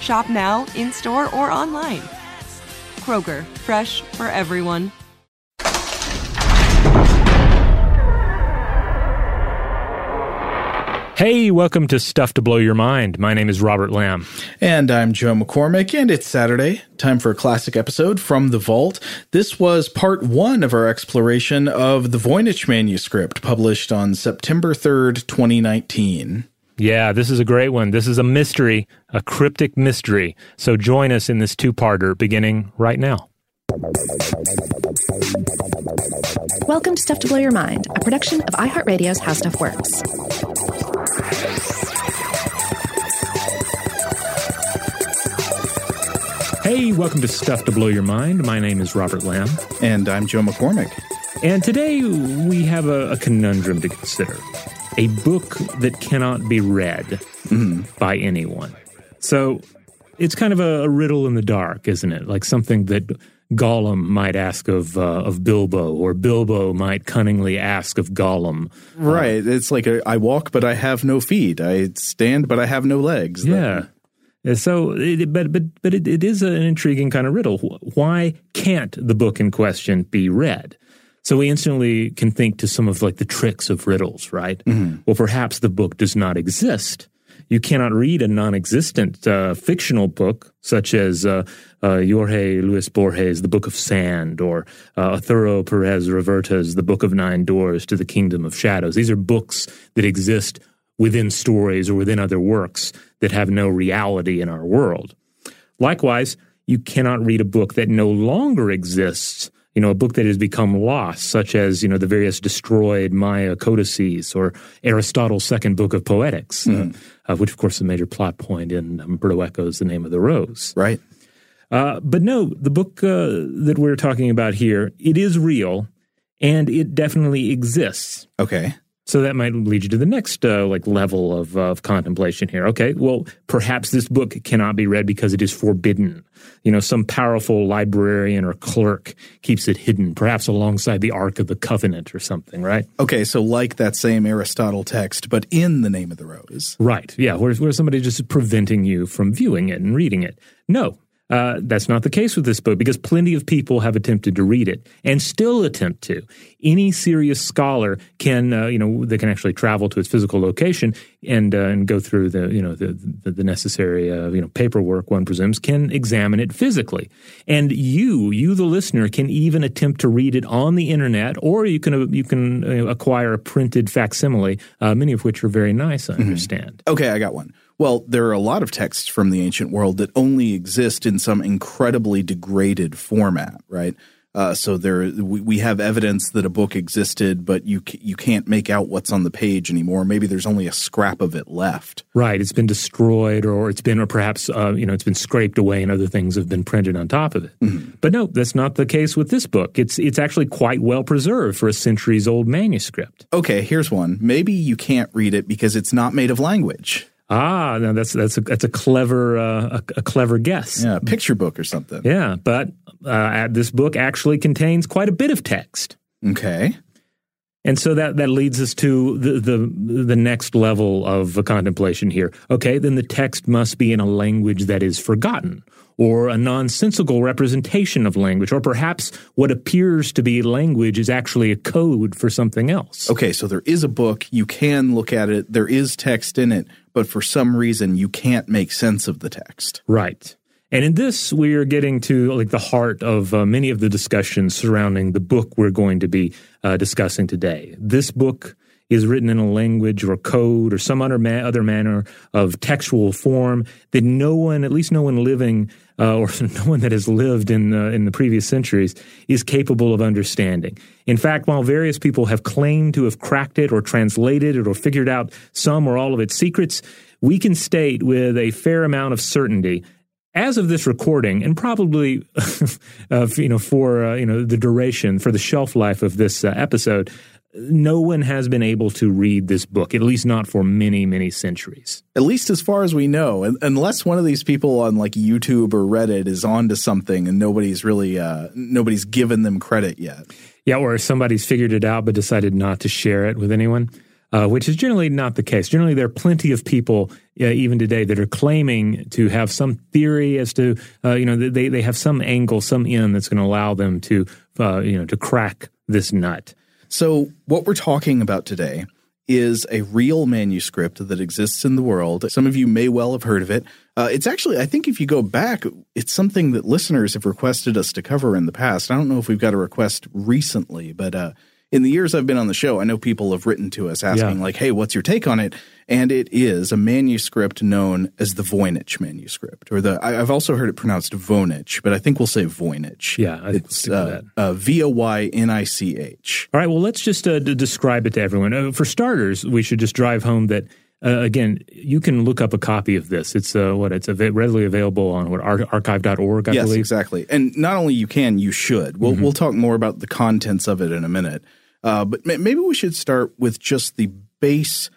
Shop now, in store, or online. Kroger, fresh for everyone. Hey, welcome to Stuff to Blow Your Mind. My name is Robert Lamb. And I'm Joe McCormick, and it's Saturday. Time for a classic episode from the vault. This was part one of our exploration of the Voynich manuscript, published on September 3rd, 2019. Yeah, this is a great one. This is a mystery, a cryptic mystery. So join us in this two parter beginning right now. Welcome to Stuff to Blow Your Mind, a production of iHeartRadio's How Stuff Works. Hey, welcome to Stuff to Blow Your Mind. My name is Robert Lamb. And I'm Joe McCormick. And today we have a, a conundrum to consider a book that cannot be read mm-hmm. by anyone. So it's kind of a, a, riddle in the dark, isn't it? Like something that Gollum might ask of uh, of Bilbo, or Bilbo might cunningly ask of Gollum. Right. Uh, it's like a, I walk, but I have no feet. I stand, but I have no legs. Yeah. So, it, but but but it, it is an intriguing kind of riddle. Why can't the book in question be read? So we instantly can think to some of like the tricks of riddles, right? Mm-hmm. Well, perhaps the book does not exist. You cannot read a non-existent uh, fictional book such as uh, uh, Jorge Luis Borges' The Book of Sand or uh, Arturo Perez Reverte's The Book of Nine Doors to the Kingdom of Shadows. These are books that exist within stories or within other works that have no reality in our world. Likewise, you cannot read a book that no longer exists you know, a book that has become lost, such as, you know, the various destroyed Maya codices or Aristotle's second book of Poetics, mm. uh, which, of course, is a major plot point in Umberto Eco's The Name of the Rose. Right. Uh, but no, the book uh, that we're talking about here, it is real and it definitely exists. Okay. So that might lead you to the next uh, like level of, of contemplation here. Okay, well, perhaps this book cannot be read because it is forbidden. You know, some powerful librarian or clerk keeps it hidden, perhaps alongside the Ark of the Covenant or something, right? Okay, so like that same Aristotle text, but in the name of the rose. Right, yeah, where, where somebody just preventing you from viewing it and reading it. No, Uh, that's not the case with this book because plenty of people have attempted to read it and still attempt to. Any serious scholar can, uh, you know, they can actually travel to its physical location and uh, and go through the, you know, the the, the necessary, uh, you know, paperwork. One presumes can examine it physically, and you, you the listener, can even attempt to read it on the internet, or you can uh, you can uh, acquire a printed facsimile, many of which are very nice. I Mm-hmm. understand. Okay, I got one. Well, there are a lot of texts from the ancient world that only exist in some incredibly degraded format, right? Uh, so there, we, we have evidence that a book existed, but you you can't make out what's on the page anymore. Maybe there's only a scrap of it left. Right, it's been destroyed, or it's been, or perhaps uh, you know, it's been scraped away, and other things have been printed on top of it. But no, that's not the case with this book. It's it's actually quite well preserved for a centuries old manuscript. Okay, here's one. Maybe you can't read it because it's not made of language. Ah, now that's that's a, that's a clever uh, a, a clever guess. Yeah, a picture book or something. Yeah, but uh, this book actually contains quite a bit of text. Okay. And so that, that leads us to the, the the next level of contemplation here. Okay, then the text must be in a language that is forgotten, or a nonsensical representation of language, or perhaps what appears to be language is actually a code for something else. Okay, so there is a book. You can look at it. There is text in it, but for some reason you can't make sense of the text. Right. And in this, we are getting to like the heart of uh, many of the discussions surrounding the book we're going to be uh, discussing today. This book is written in a language or code or some other, ma- other manner of textual form that no one, at least no one living uh, or no one that has lived in uh, in the previous centuries, is capable of understanding. In fact, while various people have claimed to have cracked it or translated it or figured out some or all of its secrets, we can state with a fair amount of certainty as of this recording, and probably, uh, you know, for uh, you know the duration, for the shelf life of this uh, episode, no one has been able to read this book, at least not for many, many centuries. At least as far as we know, unless one of these people on like YouTube or Reddit is onto something and nobody's really uh, nobody's given them credit yet. Yeah, or somebody's figured it out but decided not to share it with anyone. Uh, which is generally not the case. Generally, there are plenty of people, uh, even today, that are claiming to have some theory as to, uh, you know, they they have some angle, some in that's going to allow them to, uh, you know, to crack this nut. So, what we're talking about today is a real manuscript that exists in the world. Some of you may well have heard of it. Uh, it's actually, I think, if you go back, it's something that listeners have requested us to cover in the past. I don't know if we've got a request recently, but uh, in the years I've been on the show, I know people have written to us asking, Yeah. like, hey, what's your take on it? And it is a manuscript known as the Voynich manuscript, or the, I, I've also heard it pronounced Vonich, but I think we'll say Voynich. Yeah, I it's uh, that. uh, V O Y N I C H. All right, well, let's just uh, describe it to everyone. Uh, for starters, we should just drive home that. Uh, again, you can look up a copy of this. It's uh, what it's av- readily available on what ar- archive.org, I yes, believe. exactly. And not only you can, you should. We'll Mm-hmm. we'll talk more about the contents of it in a minute. Uh, but ma- maybe we should start with just the base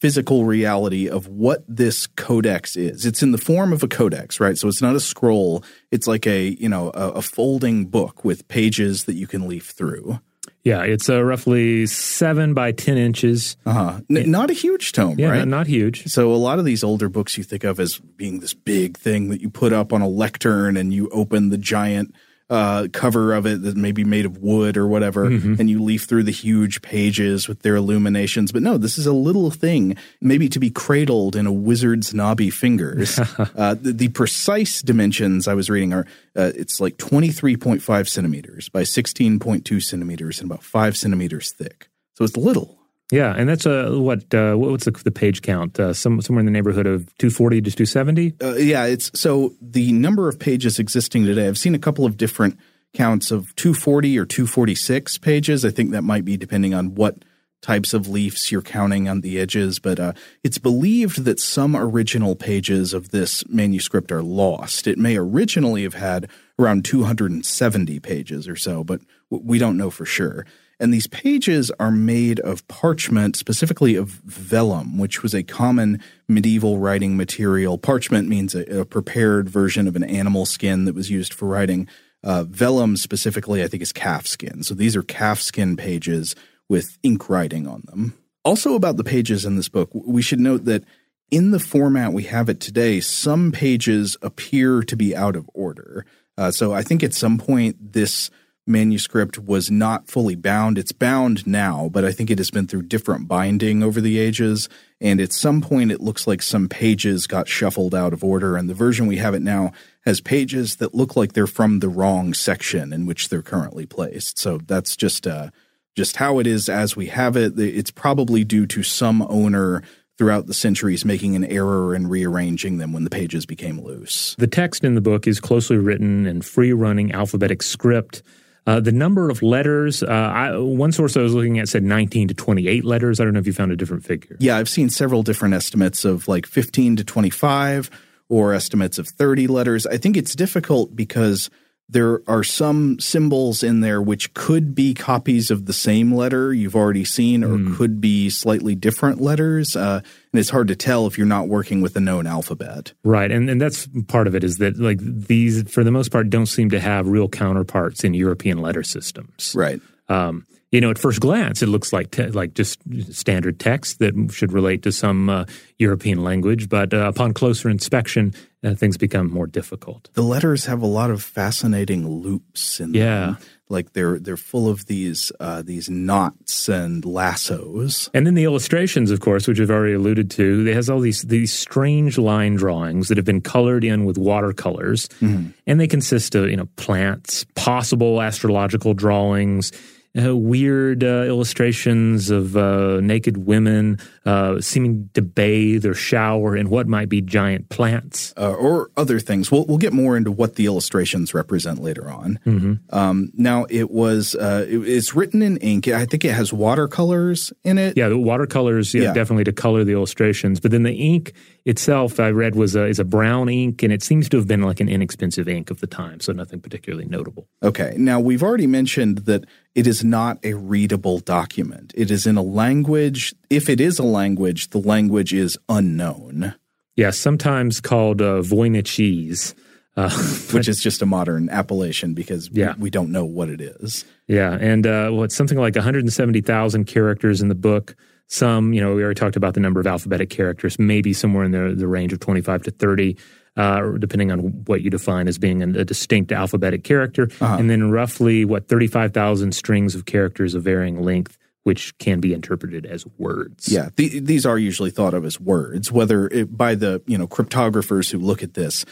physical reality of what this codex is. It's in the form of a codex, right? So it's not a scroll. It's like a you know a, a folding book with pages that you can leaf through. Yeah, it's uh, roughly seven by ten inches. Uh-huh. N- not a huge tome, Yeah, right? not, not huge. So a lot of these older books you think of as being this big thing that you put up on a lectern and you open the giant uh, cover of it that may be made of wood or whatever, and you leaf through the huge pages with their illuminations. But no, this is a little thing, maybe to be cradled in a wizard's knobby fingers. uh, the, the precise dimensions I was reading are uh, it's like 23.5 centimeters by 16.2 centimeters and about five centimeters thick. So it's little. Yeah, and that's uh, what uh, what's the, the page count? Uh, some somewhere in the neighborhood of two forty to two seventy. Uh, yeah, it's so the number of pages existing today. I've seen a couple of different counts of 240 or 246 pages. I think that might be depending on what types of leaves you're counting on the edges, but uh, it's believed that some original pages of this manuscript are lost. It may originally have had around 270 pages or so, but we don't know for sure. And these pages are made of parchment, specifically of vellum, which was a common medieval writing material. Parchment means a, a prepared version of an animal skin that was used for writing. Uh, vellum, specifically, I think is calf skin. So these are calf skin pages with ink writing on them. Also, about the pages in this book, we should note that in the format we have it today, some pages appear to be out of order. Uh, so I think at some point this manuscript was not fully bound. It's bound now, but I think it has been through different binding over the ages. And at some point, it looks like some pages got shuffled out of order. And the version we have it now has pages that look like they're from the wrong section in which they're currently placed. So that's just uh, just how it is as we have it. It's probably due to some owner throughout the centuries making an error and rearranging them when the pages became loose. The text in the book is closely written in free running alphabetic script. Uh, the number of letters, uh, I, one source I was looking at said 19 to 28 letters. I don't know if you found a different figure. Yeah, I've seen several different estimates of like 15 to 25 or estimates of 30 letters. I think it's difficult because there are some symbols in there which could be copies of the same letter you've already seen or mm. could be slightly different letters. Uh, and it's hard to tell if you're not working with a known alphabet. Right. And, and that's part of it is that like these, for the most part, don't seem to have real counterparts in European letter systems. Right. Um, you know, at first glance, it looks like te- like just standard text that should relate to some uh, European language, but uh, upon closer inspection, uh, things become more difficult. The letters have a lot of fascinating loops in yeah. them. Like they're they're full of these uh, these knots and lassos. And then the illustrations, of course, which I've already alluded to, it has all these these strange line drawings that have been colored in with watercolors, mm-hmm. and they consist of you know plants, possible astrological drawings uh, weird uh, illustrations of uh, naked women uh, seeming to bathe or shower in what might be giant plants uh, or other things. We'll, we'll get more into what the illustrations represent later on. Mm-hmm. Um, now, it was uh, it, it's written in ink. I think it has watercolors in it. Yeah, the watercolors, yeah, yeah, definitely to color the illustrations. But then the ink itself, I read, was a, is a brown ink, and it seems to have been like an inexpensive ink of the time, so nothing particularly notable. Okay. Now, we've already mentioned that it is not a readable document. It is in a language. If it is a language, the language is unknown. Yeah, sometimes called uh, Voynichese. Uh, Which is just a modern appellation because yeah. we, we don't know what it is. Yeah, and uh, well, something like 170,000 characters in the book. Some, you know, we already talked about the number of alphabetic characters, maybe somewhere in the, the range of 25 to 30 uh, depending on what you define as being a, a distinct alphabetic character, uh-huh. and then roughly what 35,000 strings of characters of varying length which can be interpreted as words. Yeah, the, these are usually thought of as words, whether it, by the you know cryptographers who look at this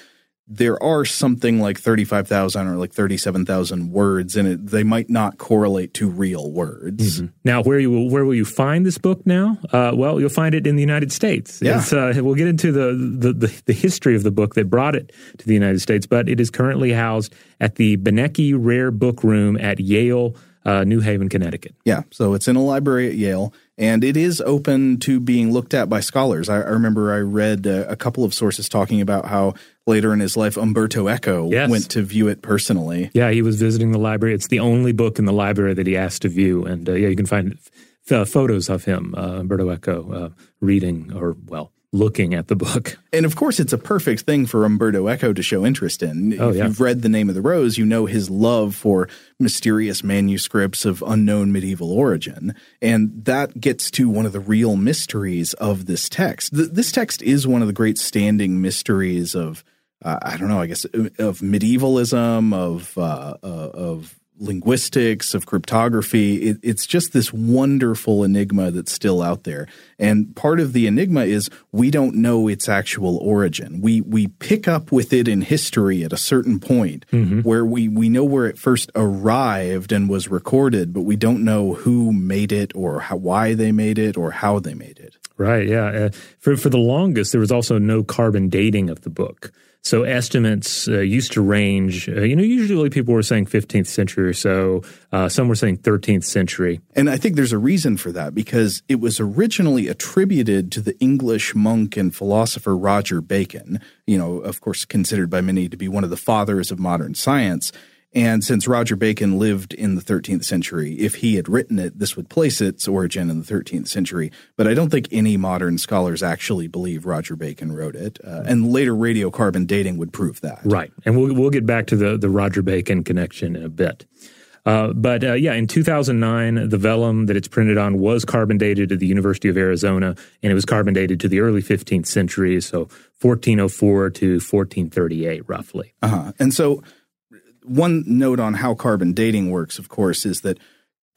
there are something like 35,000 or like 37,000 words in it. They might not correlate to real words. Mm-hmm. Now, where you will, where will you find this book now? Uh, well, you'll find it in the United States. Yeah. Uh, we'll get into the, the, the, the, history of the book that brought it to the United States, but it is currently housed at the Beinecke Rare Book Room at Yale, uh, New Haven, Connecticut. Yeah. So it's in a library at Yale and it is open to being looked at by scholars. I, I remember I read uh, a couple of sources talking about how later in his life Umberto Eco yes. went to view it personally. Yeah, he was visiting the library. It's the only book in the library that he asked to view, and uh, yeah, you can find f- photos of him, uh, Umberto Eco, uh, reading or well looking at the book. And of course, it's a perfect thing for Umberto Eco to show interest in. Oh, if yeah. you've read The Name of the Rose, you know his love for mysterious manuscripts of unknown medieval origin. And that gets to one of the real mysteries of this text. Th- this text is one of the great standing mysteries of. Uh, I don't know. I guess of medievalism, of uh, uh, of linguistics, of cryptography. It, it's just this wonderful enigma that's still out there. And part of the enigma is we don't know its actual origin. We we pick up with it in history at a certain point mm-hmm. where we, we know where it first arrived and was recorded, but we don't know who made it or how, why they made it or how they made it. Right. Yeah. Uh, for for the longest, there was also no carbon dating of the book. So estimates uh, used to range, uh, you know, usually people were saying 15th century or so. Uh, some were saying 13th century. And I think there's a reason for that because it was originally attributed to the English monk and philosopher Roger Bacon, you know, of course, considered by many to be one of the fathers of modern science. And since Roger Bacon lived in the 13th century, if he had written it, this would place its origin in the 13th century. But I don't think any modern scholars actually believe Roger Bacon wrote it. Uh, and later radiocarbon dating would prove that. Right. And we'll, we'll get back to the, the Roger Bacon connection in a bit. Uh, but uh, yeah, in 2009, the vellum that it's printed on was carbon dated at the University of Arizona, and it was carbon dated to the early 15th century, so 1404 to 1438, roughly. Uh-huh. And so, one note on how carbon dating works, of course, is that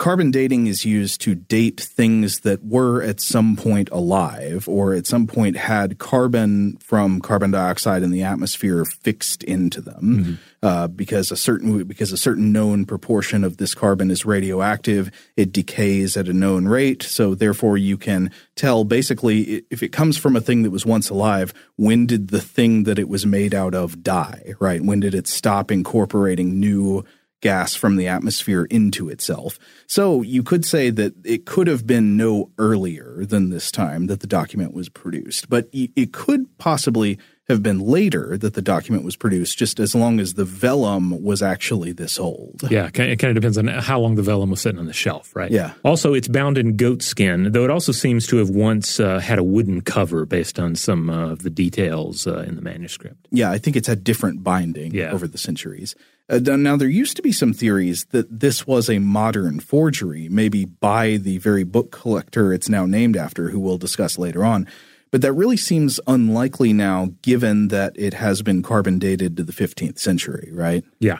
Carbon dating is used to date things that were at some point alive or at some point had carbon from carbon dioxide in the atmosphere fixed into them mm-hmm. uh, because a certain because a certain known proportion of this carbon is radioactive. It decays at a known rate, so therefore you can tell basically if it comes from a thing that was once alive, when did the thing that it was made out of die? Right? When did it stop incorporating new gas from the atmosphere into itself. So you could say that it could have been no earlier than this time that the document was produced, but it could possibly have been later that the document was produced, just as long as the vellum was actually this old. Yeah, it kind of depends on how long the vellum was sitting on the shelf, right? Yeah. Also, it's bound in goat skin, though it also seems to have once uh, had a wooden cover based on some uh, of the details uh, in the manuscript. Yeah, I think it's had different binding yeah. over the centuries. Uh, now, there used to be some theories that this was a modern forgery, maybe by the very book collector it's now named after, who we'll discuss later on. But that really seems unlikely now, given that it has been carbon dated to the 15th century, right? Yeah.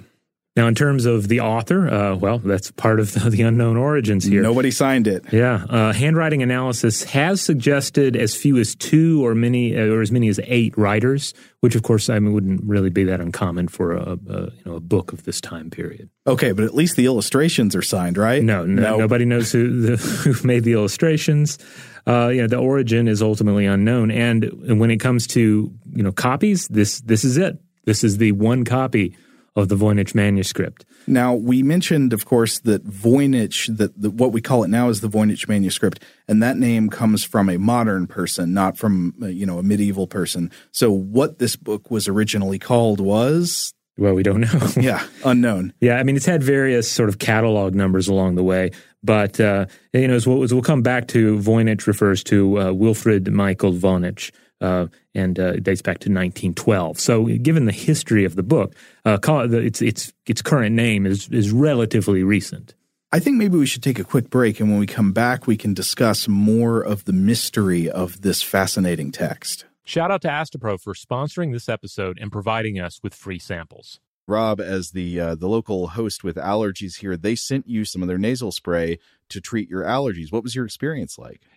Now, in terms of the author, uh, well, that's part of the, the, unknown origins here. Nobody signed it. Yeah, uh, handwriting analysis has suggested as few as two or many uh, or as many as eight writers, which, of course, I mean, wouldn't really be that uncommon for a, a you know a book of this time period. Okay, but at least the illustrations are signed, right? No, no nobody knows who the, who made the illustrations. Uh, you know, the origin is ultimately unknown, and, and when it comes to you know copies, this this is it. This is the one copy of the Voynich manuscript. Now, we mentioned, of course, that Voynich, that the, what we call it now is the Voynich manuscript, and that name comes from a modern person, not from, uh, you know, a medieval person. So what this book was originally called was well, we don't know. yeah, unknown. Yeah, I mean, it's had various sort of catalog numbers along the way, but uh, you know, as we'll, as we'll, come back to, Voynich refers to uh, Wilfrid Michael Voynich, uh, and uh, it dates back to 1912. So, given the history of the book, uh, its its its current name is is relatively recent. I think maybe we should take a quick break, and when we come back, we can discuss more of the mystery of this fascinating text. Shout out to Astepro for sponsoring this episode and providing us with free samples. Rob, as the uh, the local host with allergies here, they sent you some of their nasal spray to treat your allergies. What was your experience like?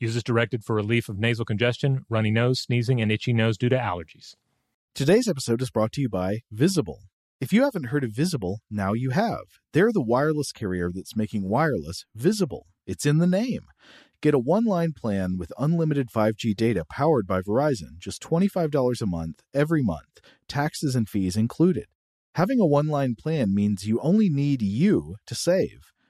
Use as directed for relief of nasal congestion, runny nose, sneezing, and itchy nose due to allergies. Today's episode is brought to you by Visible. If you haven't heard of Visible, now you have. They're the wireless carrier that's making wireless visible. It's in the name. Get a one line plan with unlimited 5G data powered by Verizon, just $25 a month, every month, taxes and fees included. Having a one line plan means you only need you to save.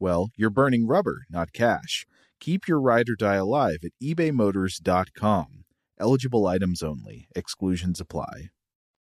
well, you're burning rubber, not cash. Keep your ride or die alive at ebaymotors.com. Eligible items only. Exclusions apply.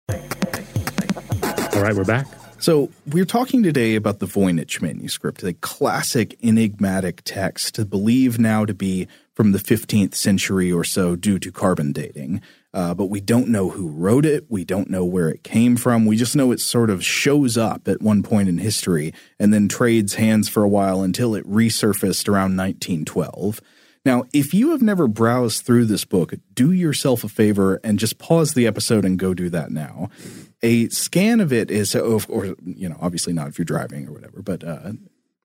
All right, we're back. So, we're talking today about the Voynich manuscript, a classic enigmatic text believed now to be from the 15th century or so due to carbon dating. Uh, but we don't know who wrote it. We don't know where it came from. We just know it sort of shows up at one point in history and then trades hands for a while until it resurfaced around 1912. Now, if you have never browsed through this book, do yourself a favor and just pause the episode and go do that now. A scan of it is, or you know, obviously not if you're driving or whatever, but uh,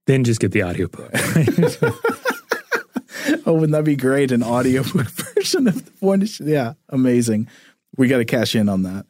then just get the audiobook. oh, wouldn't that be great? An audiobook version of the Voynich? Yeah, amazing. We got to cash in on that.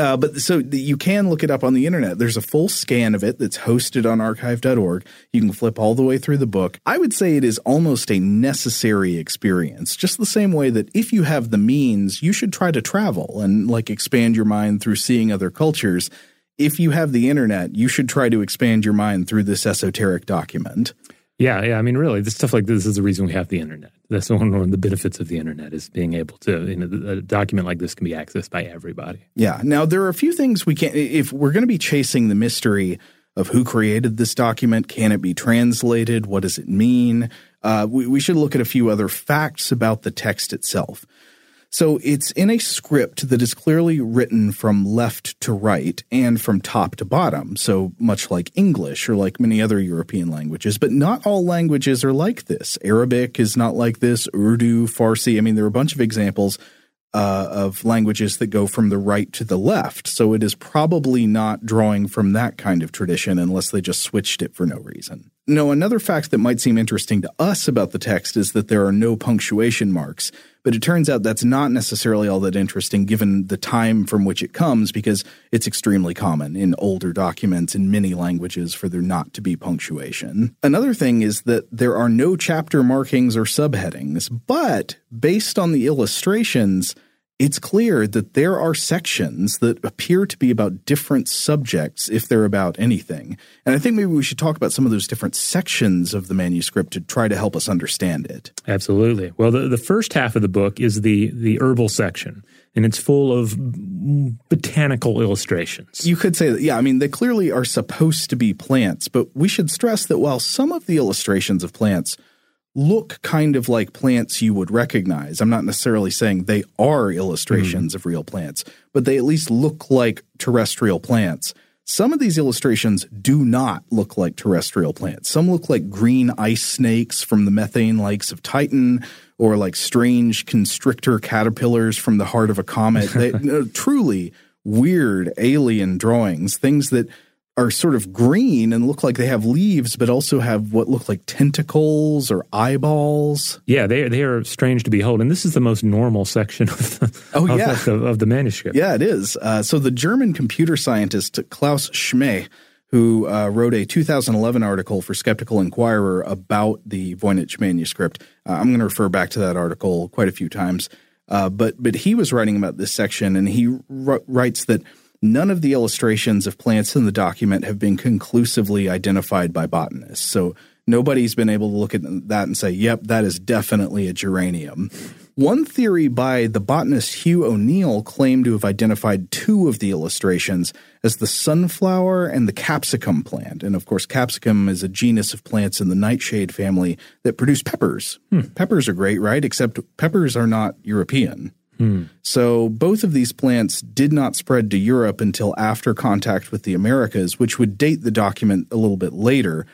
Uh, but so you can look it up on the internet. There's a full scan of it that's hosted on archive.org. You can flip all the way through the book. I would say it is almost a necessary experience, just the same way that if you have the means, you should try to travel and like expand your mind through seeing other cultures. If you have the internet, you should try to expand your mind through this esoteric document. Yeah, yeah. I mean, really, this stuff like this is the reason we have the internet. That's one of the benefits of the internet is being able to, you know, a document like this can be accessed by everybody. Yeah. Now, there are a few things we can't, if we're going to be chasing the mystery of who created this document, can it be translated? What does it mean? Uh, we, we should look at a few other facts about the text itself. So it's in a script that is clearly written from left to right and from top to bottom, so much like English or like many other European languages. But not all languages are like this. Arabic is not like this, Urdu, Farsi. I mean, there are a bunch of examples uh, of languages that go from the right to the left. So it is probably not drawing from that kind of tradition unless they just switched it for no reason. No, another fact that might seem interesting to us about the text is that there are no punctuation marks, but it turns out that's not necessarily all that interesting given the time from which it comes because it's extremely common in older documents in many languages for there not to be punctuation. Another thing is that there are no chapter markings or subheadings, but based on the illustrations, it's clear that there are sections that appear to be about different subjects if they're about anything. And I think maybe we should talk about some of those different sections of the manuscript to try to help us understand it. Absolutely. Well, the, the first half of the book is the, the herbal section, and it's full of botanical illustrations. You could say that, yeah, I mean, they clearly are supposed to be plants, but we should stress that while some of the illustrations of plants look kind of like plants you would recognize. I'm not necessarily saying they are illustrations mm. of real plants, but they at least look like terrestrial plants. some of these illustrations do not look like terrestrial plants. Some look like green ice snakes from the methane lakes of Titan, or like strange constrictor caterpillars from the heart of a comet. They, truly weird alien drawings, things that are sort of green and look like they have leaves, but also have what look like tentacles or eyeballs. Yeah, they they are strange to behold, and this is the most normal section of the oh of yeah the, of the manuscript. Yeah, it is. Uh, so the German computer scientist Klaus Schmeh, who uh, wrote a 2011 article for Skeptical Inquirer about the Voynich manuscript, uh, I'm going to refer back to that article quite a few times. Uh, but but he was writing about this section, and he r- writes that None of the illustrations of plants in the document have been conclusively identified by botanists. So nobody's been able to look at that and say, yep, that is definitely a geranium. One theory by the botanist Hugh O'Neill claimed to have identified two of the illustrations as the sunflower and the capsicum plant. And of course, capsicum is a genus of plants in the nightshade family that produce peppers. Hmm. Peppers are great, right? Except peppers are not European. Hmm. So both of these plants did not spread to Europe until after contact with the Americas, which would date the document a little bit later.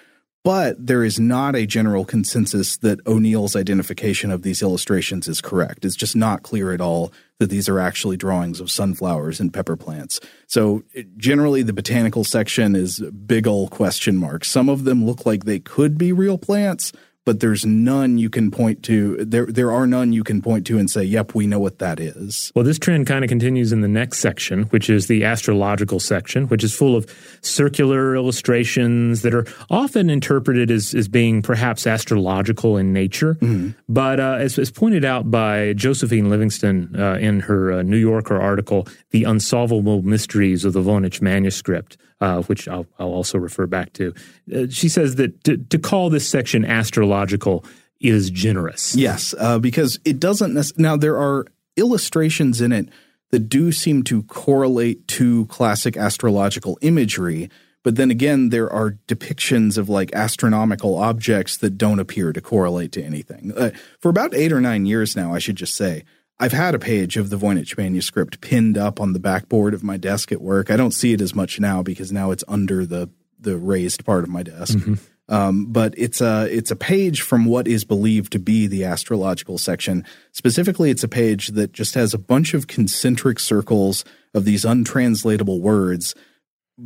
But there is not a general consensus that O'Neill's identification of these illustrations is correct. It's just not clear at all that these are actually drawings of sunflowers and pepper plants. So generally, the botanical section is big ol' question marks. Some of them look like they could be real plants, but there's none you can point to. There, there are none you can point to and say, "Yep, we know what that is." Well, this trend kind of continues in the next section, which is the astrological section, which is full of circular illustrations that are often interpreted as, as being perhaps astrological in nature. Mm-hmm. But uh, as, as, pointed out by Josephine Livingstone uh, in her uh, New Yorker article, "The Unsolvable Mysteries of the Voynich Manuscript." Uh, which I'll, I'll, also refer back to. Uh, she says that to, to, call this section astrological is generous. Yes, uh, because it doesn't. Nec- now there are illustrations in it that do seem to correlate to classic astrological imagery. But then again, there are depictions of like astronomical objects that don't appear to correlate to anything. Uh, for about eight or nine years now, I should just say, I've had a page of the Voynich manuscript pinned up on the backboard of my desk at work. I don't see it as much now because now it's under the the raised part of my desk. Mm-hmm. Um, but it's a it's a page from what is believed to be the astrological section. Specifically, it's a page that just has a bunch of concentric circles of these untranslatable words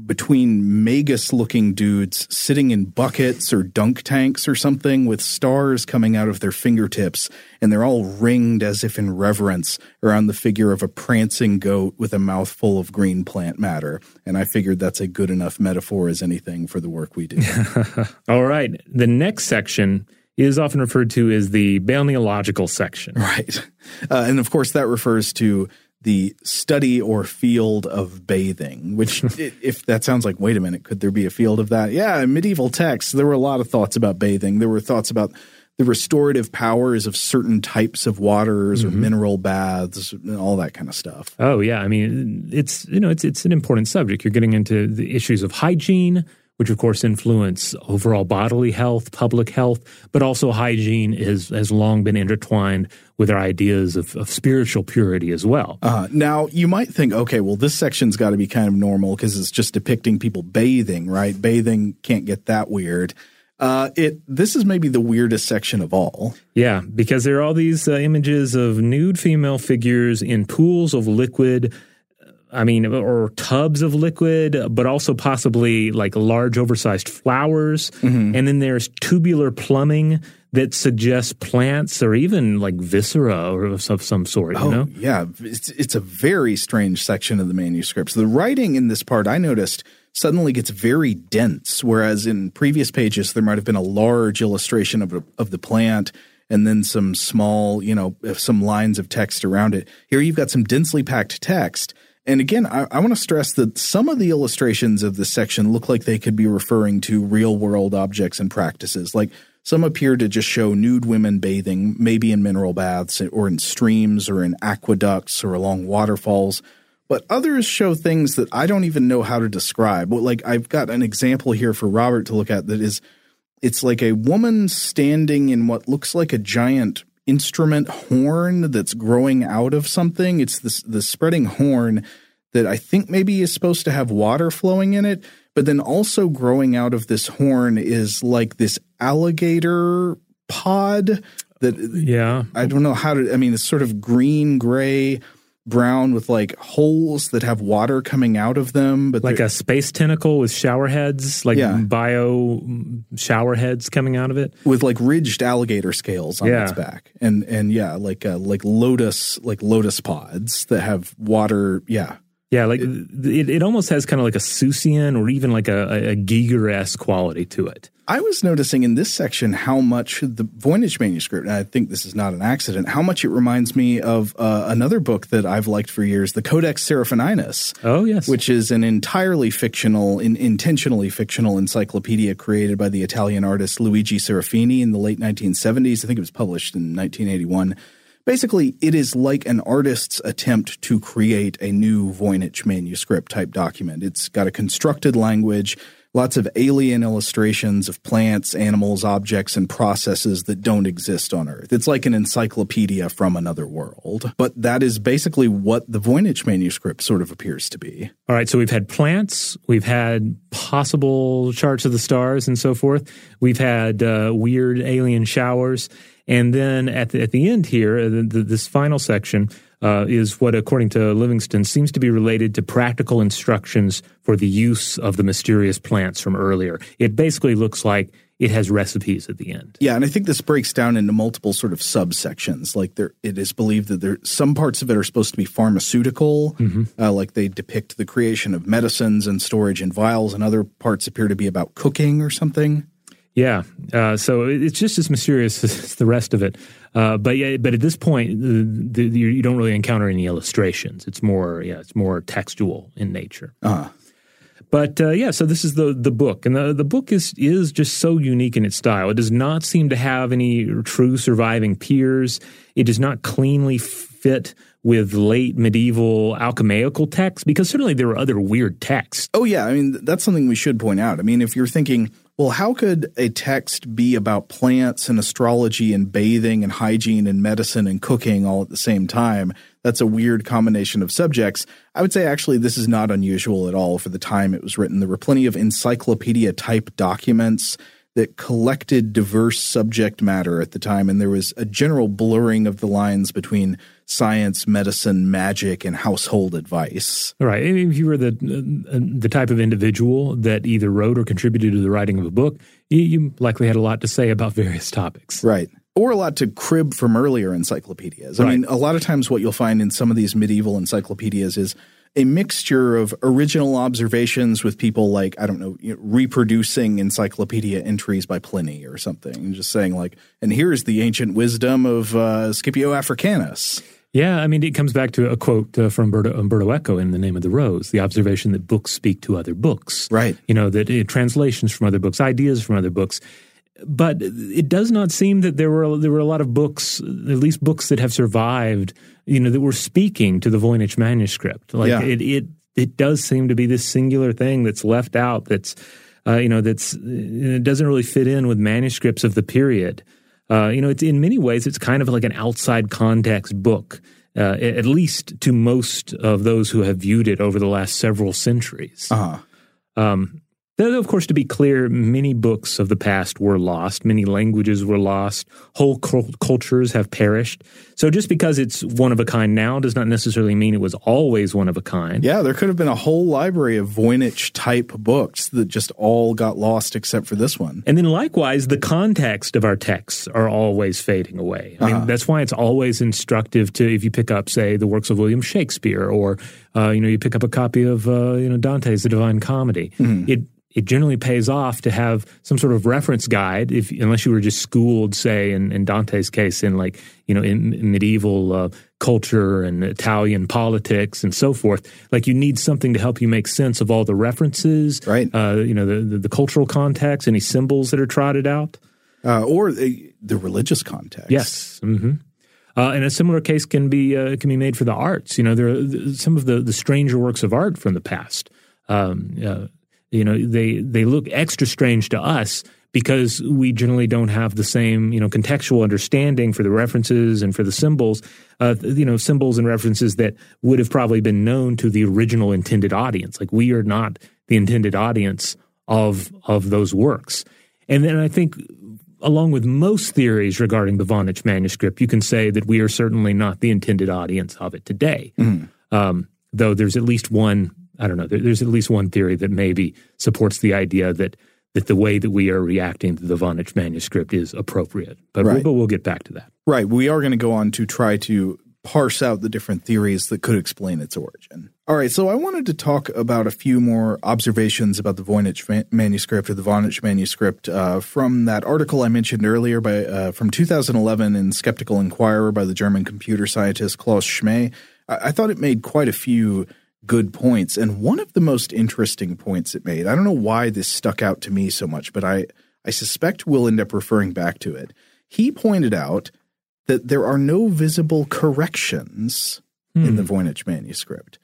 between magus looking dudes sitting in buckets or dunk tanks or something with stars coming out of their fingertips, and they're all ringed as if in reverence around the figure of a prancing goat with a mouthful of green plant matter. And I figured that's a good enough metaphor as anything for the work we do. all right. The next section is often referred to as the balneological section. Right. Uh, and of course, that refers to the study or field of bathing, which, if that sounds like, wait a minute, could there be a field of that? Yeah, in medieval texts, there were a lot of thoughts about bathing. There were thoughts about the restorative powers of certain types of waters mm-hmm. or mineral baths and all that kind of stuff. Oh yeah, I mean it's you know it's it's an important subject. You're getting into the issues of hygiene, which of course influence overall bodily health, public health, but also hygiene is, has long been intertwined with our ideas of, of spiritual purity as well. Uh, now, you might think, okay, well, this section's got to be kind of normal because it's just depicting people bathing, right? Bathing can't get that weird. Uh, it this is maybe the weirdest section of all. Yeah, because there are all these uh, images of nude female figures in pools of liquid I mean, or tubs of liquid, but also possibly like large oversized flowers. Mm-hmm. And then there's tubular plumbing that suggests plants or even like viscera or of some sort. Oh, you know? yeah. It's, it's a very strange section of the manuscripts. The writing in this part, I noticed, suddenly gets very dense, whereas in previous pages, there might have been a large illustration of, of the plant and then some small, you know, some lines of text around it. Here you've got some densely packed text and again, I, I want to stress that some of the illustrations of this section look like they could be referring to real world objects and practices. Like some appear to just show nude women bathing, maybe in mineral baths or in streams or in aqueducts or along waterfalls. But others show things that I don't even know how to describe. Like I've got an example here for Robert to look at that is it's like a woman standing in what looks like a giant instrument horn that's growing out of something. It's this the spreading horn that I think maybe is supposed to have water flowing in it. But then also growing out of this horn is like this alligator pod that yeah I don't know how to I mean it's sort of green gray brown with like holes that have water coming out of them but like a space tentacle with shower heads like Yeah. bio shower heads coming out of it with like ridged alligator scales on Yeah. its back and and yeah like uh, like lotus like lotus pods that have water yeah yeah like it, it almost has kind of like a Seussian or even like a, a, a Giger-esque quality to it I was noticing in this section how much the Voynich manuscript, and I think this is not an accident, how much it reminds me of uh, another book that I've liked for years, the Codex Seraphinianus. Oh, yes. Which is an entirely fictional, in, intentionally fictional encyclopedia created by the Italian artist Luigi Serafini in the late 1970s. I think it was published in 1981. Basically, it is like an artist's attempt to create a new Voynich manuscript type document. It's got a constructed language, lots of alien illustrations of plants, animals, objects, and processes that don't exist on Earth. It's like an encyclopedia from another world. But that is basically what the Voynich manuscript sort of appears to be. All right, so we've had plants, we've had possible charts of the stars and so forth. We've had uh, weird alien showers, and then at the, at the end here, uh, the, the, this final section uh, is what, according to Livingstone, seems to be related to practical instructions for the use of the mysterious plants from earlier. It basically looks like it has recipes at the end. Yeah, and I think this breaks down into multiple sort of subsections. Like there, it is believed that there some parts of it are supposed to be pharmaceutical, uh, like they depict the creation of medicines and storage in vials, and other parts appear to be about cooking or something. Yeah, uh, so it's just as mysterious as the rest of it. Uh, but yeah, but at this point, the, the, you don't really encounter any illustrations. It's more, yeah, it's more textual in nature. Uh, But uh, yeah, so this is the the book, and the the book is is just so unique in its style. It does not seem to have any true surviving peers. It does not cleanly fit with late medieval alchemical texts because certainly there were other weird texts. oh yeah, I mean that's something we should point out. I mean, if you're thinking, well, how could a text be about plants and astrology and bathing and hygiene and medicine and cooking all at the same time? That's a weird combination of subjects. I would say actually this is not unusual at all for the time it was written. There were plenty of encyclopedia type documents that collected diverse subject matter at the time, and there was a general blurring of the lines between science, medicine, magic, and household advice. Right. If you were the uh, the type of individual that either wrote or contributed to the writing of a book, you, you likely had a lot to say about various topics. Right. Or a lot to crib from earlier encyclopedias. I Right. mean, a lot of times what you'll find in some of these medieval encyclopedias is a mixture of original observations with people like, I don't know, you know, reproducing encyclopedia entries by Pliny or something, and just saying, like, and here's the ancient wisdom of uh, Scipio Africanus. Yeah, I mean, it comes back to a quote uh, from Umberto, Umberto Eco in The Name of the Rose, the observation that books speak to other books. Right. You know, that uh, translations from other books, ideas from other books. But it does not seem that there were there were a lot of books, at least books that have survived, you know, that were speaking to the Voynich manuscript. Like Yeah. it, it it does seem to be this singular thing that's left out. That's uh, you know that's it doesn't really fit in with manuscripts of the period. Uh, you know, it's in many ways it's kind of like an outside context book, uh, at least to most of those who have viewed it over the last several centuries. Uh-huh. Um, though, of course, to be clear, many books of the past were lost, many languages were lost, whole cul- cultures have perished. So just because it's one of a kind now does not necessarily mean it was always one of a kind. Yeah, there could have been a whole library of Voynich type books that just all got lost except for this one. And then likewise, the context of our texts are always fading away. I mean, that's why it's always instructive to, if you pick up, say, the works of William Shakespeare, or uh, you know, you pick up a copy of uh, you know Dante's The Divine Comedy. It it generally pays off to have some sort of reference guide, if unless you were just schooled, say, in, in Dante's case, in like you know, in medieval uh, culture and Italian politics and so forth. Like you need something to help you make sense of all the references, Right. Uh, you know, the, the the cultural context, any symbols that are trotted out. Uh, or the, the religious context. Yes. hmm Uh, and a similar case can be uh, can be made for the arts. You know, there are some of the, the stranger works of art from the past. Um, uh, you know, they they look extra strange to us, because we generally don't have the same, you know, contextual understanding for the references and for the symbols, uh, you know, symbols and references that would have probably been known to the original intended audience. Like we are not the intended audience of of those works. And then I think along with most theories regarding the Voynich manuscript, you can say that we are certainly not the intended audience of it today. Mm-hmm. Um, though there's at least one, I don't know, there, there's at least one theory that maybe supports the idea that that the way that we are reacting to the Voynich manuscript is appropriate. But, right. we'll, but we'll get back to that. Right. We are going to go on to try to parse out the different theories that could explain its origin. All right, so I wanted to talk about a few more observations about the Voynich manuscript or the Voynich manuscript uh, from that article I mentioned earlier by uh, from 2011 in Skeptical Inquirer by the German computer scientist Klaus Schmeh. I-, I thought it made quite a few good points, and one of the most interesting points it made. I don't know why this stuck out to me so much, but I I suspect we'll end up referring back to it. He pointed out that there are no visible corrections hmm. in the hmm. Voynich manuscript.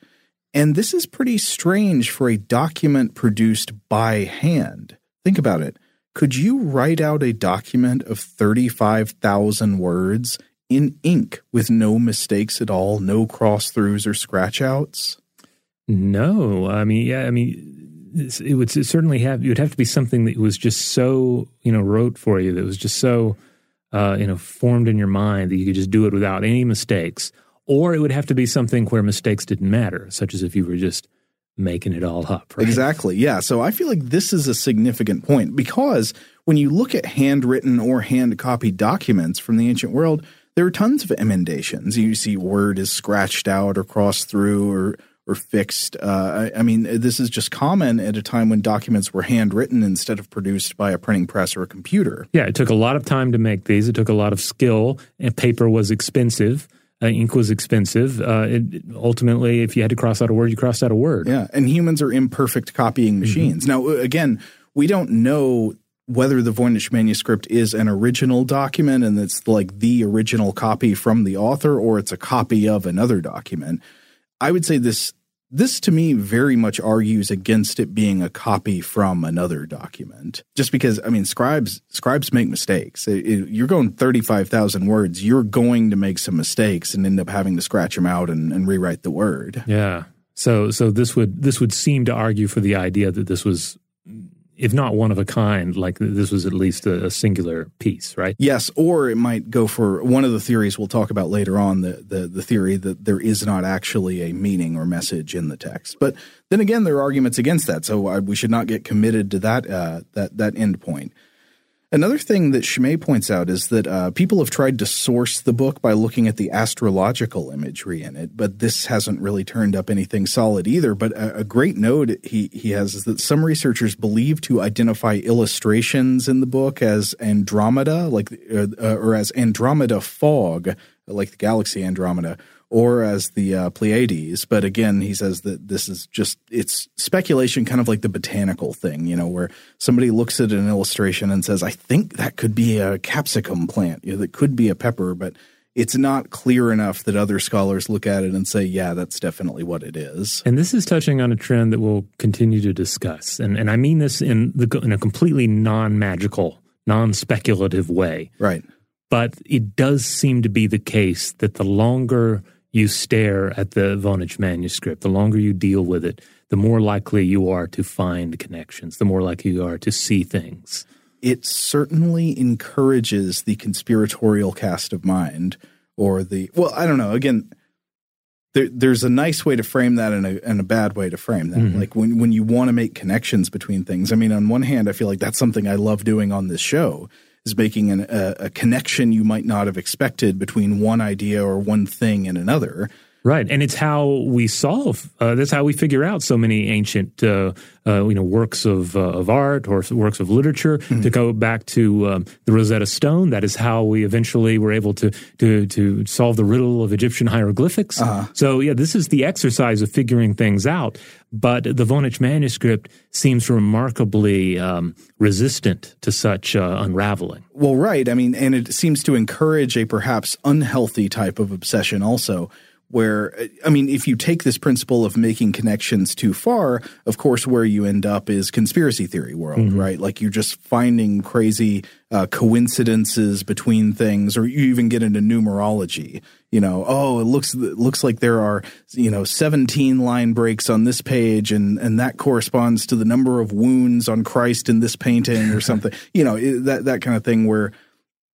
And this is pretty strange for a document produced by hand. Think about it. Could you write out a document of 35,000 words in ink with no mistakes at all, no cross throughs or scratch outs? No. I mean, yeah, I mean, it would certainly have, it would have to be something that was just so, you know, rote for you, that was just so uh, you know, formed in your mind that you could just do it without any mistakes. Or it would have to be something where mistakes didn't matter, such as if you were just making it all up. Right? Exactly. Yeah. So I feel like this is a significant point because when you look at handwritten or hand copied documents from the ancient world, there are tons of emendations. You see word is scratched out or crossed through or or fixed. Uh, I, I, mean, this is just common at a time when documents were handwritten instead of produced by a printing press or a computer. Yeah, it took a lot of time to make these. It took a lot of skill, and paper was expensive. Uh, ink was expensive. Uh, it, ultimately, if you had to cross out a word, you crossed out a word. Yeah, and humans are imperfect copying mm-hmm. machines. Mm-hmm. Now, again, we don't know whether the Voynich manuscript is an original document and it's like the original copy from the author or it's a copy of another document. I would say this this to me very much argues against it being a copy from another document. Just because I mean scribes scribes make mistakes. It, it, you're going 35,000 words, you're going to make some mistakes and end up having to scratch them out and, and rewrite the word. Yeah. So so this would this would seem to argue for the idea that this was if not one of a kind, like this was at least a, a, singular piece, right? Yes, or it might go for one of the theories we'll talk about later on the, the, the theory that there is not actually a meaning or message in the text. But then again, there are arguments against that, so I, we should not get committed to that uh, that that end point. Another thing that Schmeh points out is that uh, people have tried to source the book by looking at the astrological imagery in it, but this hasn't really turned up anything solid either. But a, a great note he, he has is that some researchers believe to identify illustrations in the book as Andromeda, like uh, or as Andromeda fog, like the galaxy Andromeda, or as the uh, Pleiades. But again, he says that this is just it's speculation, kind of like the botanical thing, you know, where somebody looks at an illustration and says, "I think that could be a capsicum plant, you know, that could be a pepper," but it's not clear enough that other scholars look at it and say, "Yeah, that's definitely what it is." And this is touching on a trend that we'll continue to discuss, and and I mean this in the in a completely non magical, non speculative way, right? But it does seem to be the case that the longer you stare at the Voynich manuscript, the longer you deal with it, the more likely you are to find connections, the more likely you are to see things. It certainly encourages the conspiratorial cast of mind or the, well, I don't know. Again, there, there's a nice way to frame that and a, and a bad way to frame that. Mm-hmm. Like when, when you want to make connections between things. I mean, on one hand, I feel like that's something I love doing on this show is making an, a, a connection you might not have expected between one idea or one thing and another. Right, and it's how we solve. Uh, that's how we figure out so many ancient, uh, uh, you know, works of uh, of art or works of literature. Mm-hmm. To go back to um, the Rosetta Stone, that is how we eventually were able to to to solve the riddle of Egyptian hieroglyphics. Uh-huh. So yeah, this is the exercise of figuring things out. But the Voynich manuscript seems remarkably um, resistant to such uh, unraveling. Well, right. I mean, and it seems to encourage a perhaps unhealthy type of obsession also where I mean, if you take this principle of making connections too far, of course, where you end up is conspiracy theory world, mm-hmm. right? Like you're just finding crazy uh, coincidences between things, or you even get into numerology. You know, oh, it looks it looks like there are you know 17 line breaks on this page, and and that corresponds to the number of wounds on Christ in this painting, or something. you know, that that kind of thing where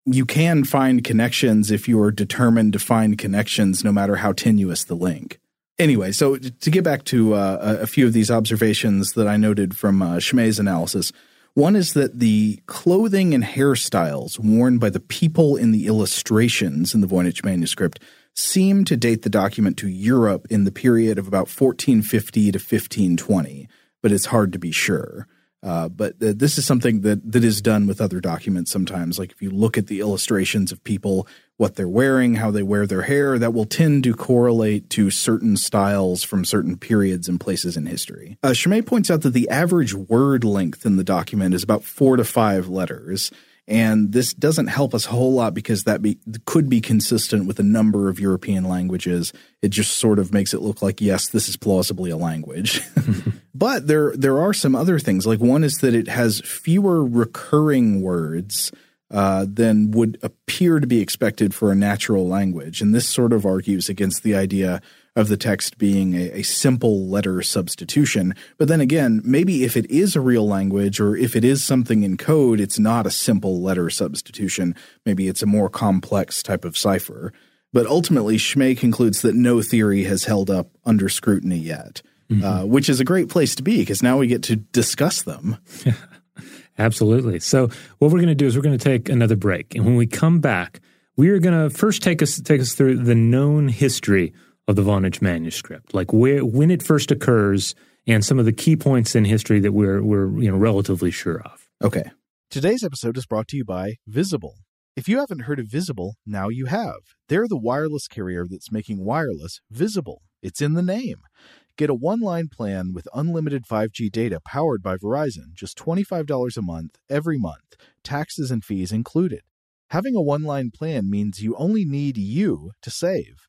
you can find connections if you are determined to find connections, no matter how tenuous the link. Anyway, so to get back to uh, a few of these observations that I noted from uh, Schmeh's analysis, one is that the clothing and hairstyles worn by the people in the illustrations in the Voynich manuscript seem to date the document to Europe in the period of about 1450 to 1520, but it's hard to be sure. Uh, but uh, this is something that that is done with other documents sometimes. Like if you look at the illustrations of people, what they're wearing, how they wear their hair, that will tend to correlate to certain styles from certain periods and places in history. Uh, points out that the average word length in the document is about four to five letters. And this doesn't help us a whole lot because that be, could be consistent with a number of European languages. It just sort of makes it look like, yes, this is plausibly a language. but there, there are some other things. Like one is that it has fewer recurring words uh, than would appear to be expected for a natural language. And this sort of argues against the idea of the text being a, a, simple letter substitution. But then again, maybe if it is a real language or if it is something in code, it's not a simple letter substitution. Maybe it's a more complex type of cipher. But ultimately, Schmeh concludes that no theory has held up under scrutiny yet, mm-hmm. uh, which is a great place to be because now we get to discuss them. Absolutely. So, what we're going to do is we're going to take another break. And when we come back, we are going to first take us, take us through the known history of the Voynich manuscript, like where when it first occurs and some of the key points in history that we're we're you know relatively sure of. Okay. Today's episode is brought to you by Visible. If you haven't heard of Visible, now you have. They're the wireless carrier that's making wireless visible. It's in the name. Get a one-line plan with unlimited 5G data powered by Verizon, just $25 a month every month, taxes and fees included. Having a one-line plan means you only need you to save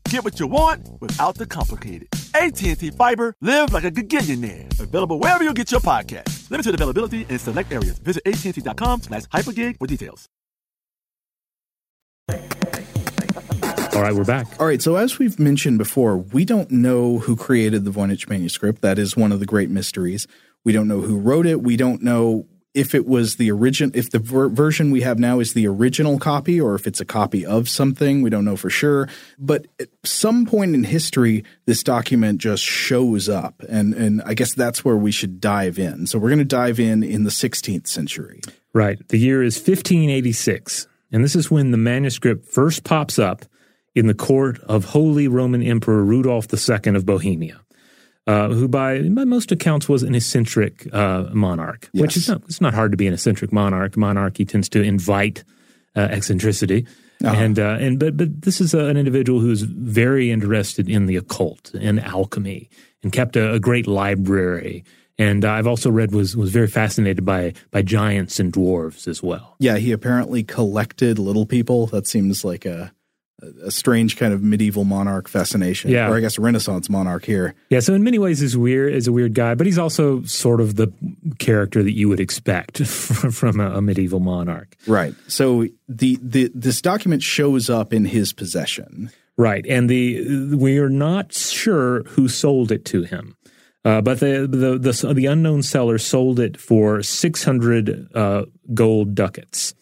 Get what you want without the complicated. AT&T Fiber, live like a gigillionaire. Available wherever you get your podcast. Limited availability in select areas. Visit AT&T.com slash hypergig for details. All right, we're back. All right, so as we've mentioned before, we don't know who created the Voynich manuscript. That is one of the great mysteries. We don't know who wrote it. We don't know if it was the origin, if the ver- version we have now is the original copy or if it's a copy of something. We don't know for sure. But at some point in history, this document just shows up. And, and I guess that's where we should dive in. So we're going to dive in in the 16th century. Right. The year is 1586. And this is when the manuscript first pops up in the court of Holy Roman Emperor Rudolf II of Bohemia. Uh, who by by most accounts was an eccentric uh, monarch, Yes. which is not it's not hard to be an eccentric monarch. Monarchy tends to invite uh, eccentricity, Uh-huh. and uh, and but but this is a, an individual who's very interested in the occult and alchemy, and kept a, a great library. And I've also read was was very fascinated by by giants and dwarves as well. Yeah, he apparently collected little people. That seems like a a strange kind of medieval monarch fascination. Yeah. Or I guess Renaissance monarch here. Yeah, so in many ways he's weird is a weird guy, but he's also sort of the character that you would expect from a, a medieval monarch. Right. So the, the this document shows up in his possession. Right, and the we are not sure who sold it to him, uh, but the, the the the unknown seller sold it for six hundred uh, gold ducats,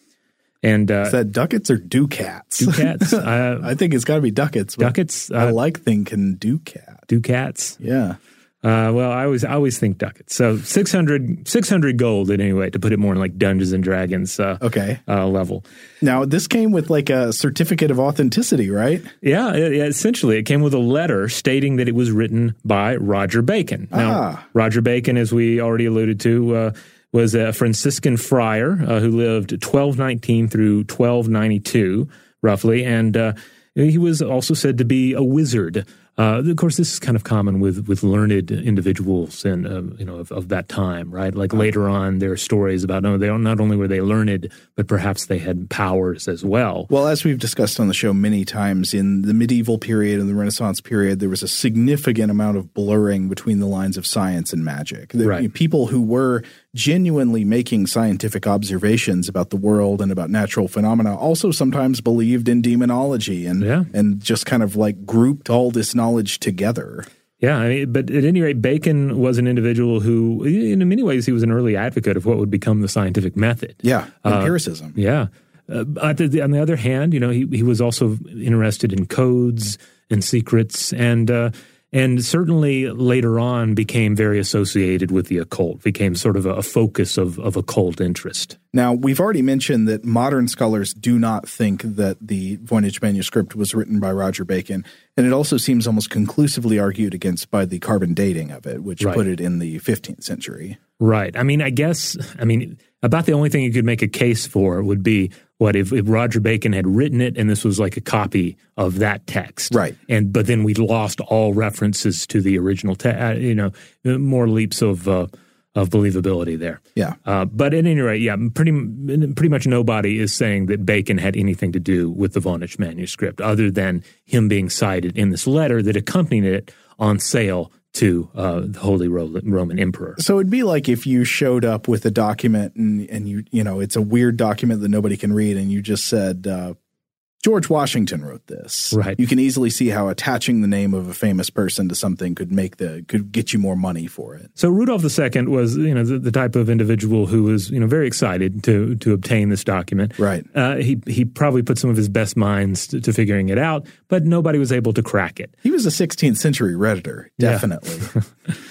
and uh, Is that ducats or ducats? ducats, uh, I think it's got to be ducats. ducats, I uh, like thinking ducat. ducats. Yeah. Uh, well, I always I always think ducats. So 600, 600 gold in any way to put it more in like Dungeons and Dragons uh, Okay. uh, level. Now this came with like a certificate of authenticity, right? Yeah, it- yeah, essentially, it came with a letter stating that it was written by Roger Bacon. Now, Ah. Roger Bacon, as we already alluded to, uh, was a Franciscan friar uh, who lived 1219 through 1292, roughly, and uh, he was also said to be a wizard. Uh, of course, this is kind of common with with learned individuals and uh, you know of, of that time, right? Like later on, there are stories about no, they don't, not only were they learned, but perhaps they had powers as well. Well, as we've discussed on the show many times, in the medieval period and the Renaissance period, there was a significant amount of blurring between the lines of science and magic. The, Right. People who were genuinely making scientific observations about the world and about natural phenomena also sometimes believed in demonology and Yeah. and just kind of like grouped all this knowledge together. Yeah, I mean, but at any rate, Bacon was an individual who, in many ways, he was an early advocate of what would become the scientific method. Yeah, Uh, empiricism. Yeah. Uh, on the other hand, you know, he, he was also interested in codes and secrets, and uh, and certainly later on became very associated with the occult, became sort of a, a focus of, of occult interest. Now, we've already mentioned that modern scholars do not think that the Voynich manuscript was written by Roger Bacon, and it also seems almost conclusively argued against by the carbon dating of it, which Right. put it in the 15th century. Right. I mean, I guess, I mean, about the only thing you could make a case for would be what if, if Roger Bacon had written it and this was like a copy of that text. Right. And, but then we lost all references to the original text, uh, you know, more leaps of, uh, of believability there. Yeah. Uh, but at any rate, yeah, pretty pretty much nobody is saying that Bacon had anything to do with the Voynich manuscript, other than him being cited in this letter that accompanied it on sale to uh, the Holy Ro- Roman Emperor. So it'd be like if you showed up with a document and, and you, you know, it's a weird document that nobody can read, and you just said, uh, George Washington wrote this. Right. You can easily see how attaching the name of a famous person to something could make the could get you more money for it. So Rudolph II was, you know, the, the type of individual who was, you know, very excited to to obtain this document. Right. Uh, he he probably put some of his best minds to, to, figuring it out, but nobody was able to crack it. He was a 16th century redditor, definitely. Yeah.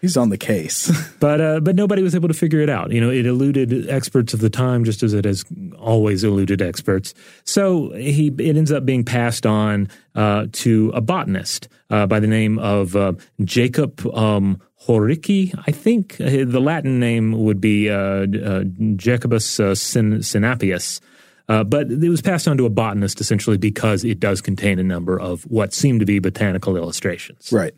He's on the case. but uh, but nobody was able to figure it out. You know, it eluded experts of the time, just as it has always eluded experts. So he it ends up being passed on uh, to a botanist uh, by the name of uh, Jacob um, Horicki. I think uh, the Latin name would be uh, uh, Jacobus Sin- Sinapius. but it was passed on to a botanist essentially because it does contain a number of what seem to be botanical illustrations. Right.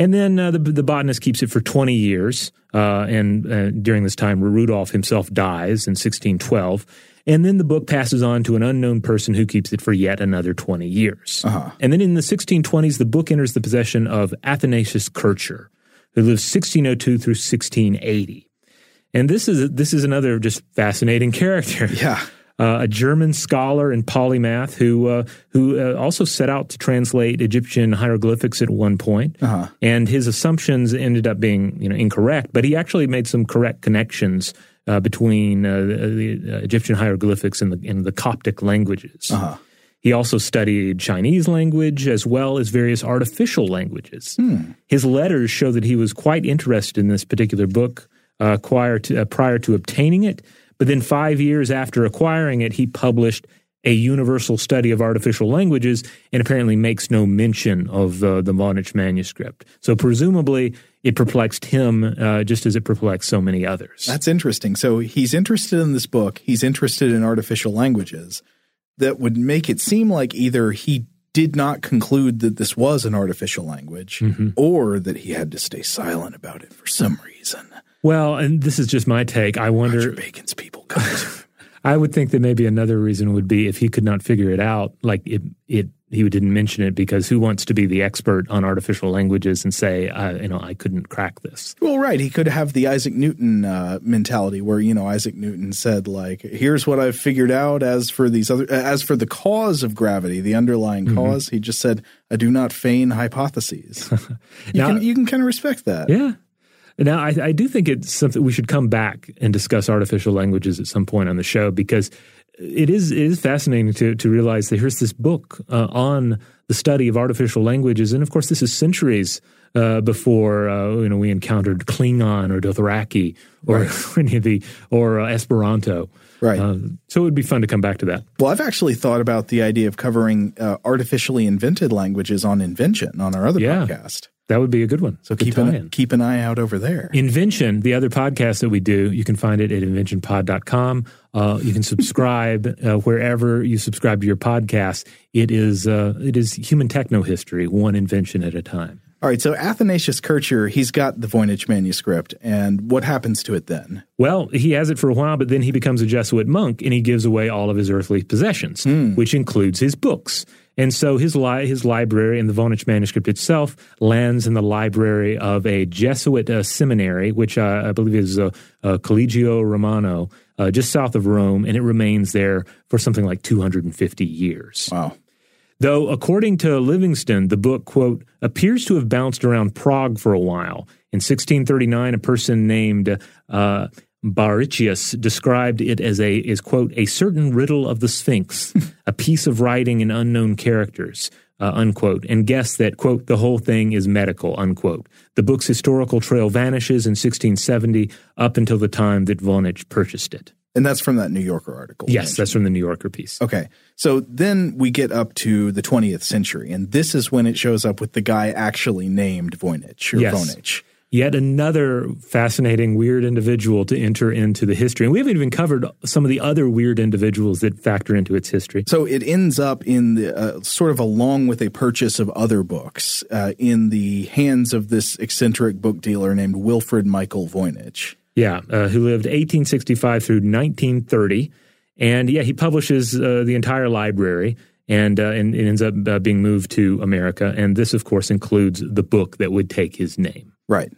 And then uh, the, the botanist keeps it for 20 years. Uh, and uh, during this time, Rudolph himself dies in 1612. And then the book passes on to an unknown person who keeps it for yet another 20 years. Uh-huh. And then in the 1620s, the book enters the possession of Athanasius Kircher, who lives 1602 through 1680. And this is this is another just fascinating character. Yeah. Uh, a German scholar and polymath who uh, who uh, also set out to translate Egyptian hieroglyphics at one point. Uh-huh. and his assumptions ended up being you know incorrect, but he actually made some correct connections uh, between uh, the, the, Egyptian hieroglyphics and the and the Coptic languages. Uh-huh. He also studied Chinese language as well as various artificial languages. Hmm. His letters show that he was quite interested in this particular book uh, prior to, prior to obtaining it. But then, five years after acquiring it, he published a universal study of artificial languages and apparently makes no mention of uh, the Voynich manuscript. So, presumably, it perplexed him uh, just as it perplexed so many others. That's interesting. So, he's interested in this book, he's interested in artificial languages. That would make it seem like either he did not conclude that this was an artificial language mm-hmm. or that he had to stay silent about it for some reason. Well, and this is just my take. I wonder. Roger Bacon's people. I would think that maybe another reason would be if he could not figure it out, like it, it he didn't mention it because who wants to be the expert on artificial languages and say, uh, you know, I couldn't crack this. Well, right. He could have the Isaac Newton uh, mentality, where you know Isaac Newton said, like, "Here's what I've figured out as for these other, as for the cause of gravity, the underlying mm-hmm. cause." He just said, "I do not feign hypotheses." you now, can you can kind of respect that. Yeah. Now, I, I, do think it's something we should come back and discuss artificial languages at some point on the show because it is it is fascinating to to realize that here's this book uh, on the study of artificial languages, and of course, this is centuries uh, before uh, you know we encountered Klingon or Dothraki or, right. or any of the or uh, Esperanto. Right. Uh, so it would be fun to come back to that. Well, I've actually thought about the idea of covering uh, artificially invented languages on Invention on our other yeah. podcast. That would be a good one. So good keep an, keep an eye out over there. Invention, the other podcast that we do, you can find it at inventionpod.com. Uh, you can subscribe uh, wherever you subscribe to your podcast. It is uh, it is human techno history, one invention at a time. All right, so Athanasius Kircher, he's got the Voynich manuscript, and what happens to it then? Well, he has it for a while, but then he becomes a Jesuit monk and he gives away all of his earthly possessions, mm. which includes his books. And so his li- his library and the Voynich manuscript itself lands in the library of a Jesuit uh, seminary, which uh, I believe is uh, Collegio Romano, uh, just south of Rome, and it remains there for something like 250 years. Wow. Though, according to Livingstone, the book, quote, appears to have bounced around Prague for a while. In 1639, a person named uh, Baricius described it as a is quote a certain riddle of the Sphinx, a piece of writing in unknown characters, uh, unquote, and guessed that quote the whole thing is medical, unquote. The book's historical trail vanishes in 1670 up until the time that Voynich purchased it. And that's from that New Yorker article. Yes, that's from the New Yorker piece. Okay. So then we get up to the 20th century, and this is when it shows up with the guy actually named Voynich or yes. Voynich yet another fascinating, weird individual to enter into the history. And we haven't even covered some of the other weird individuals that factor into its history. So it ends up in the uh, sort of along with a purchase of other books uh, in the hands of this eccentric book dealer named Wilfred Michael Voynich. Yeah, uh, who lived 1865 through 1930. And yeah, he publishes uh, the entire library. And, uh, and it ends up uh, being moved to America. And this, of course, includes the book that would take his name. Right.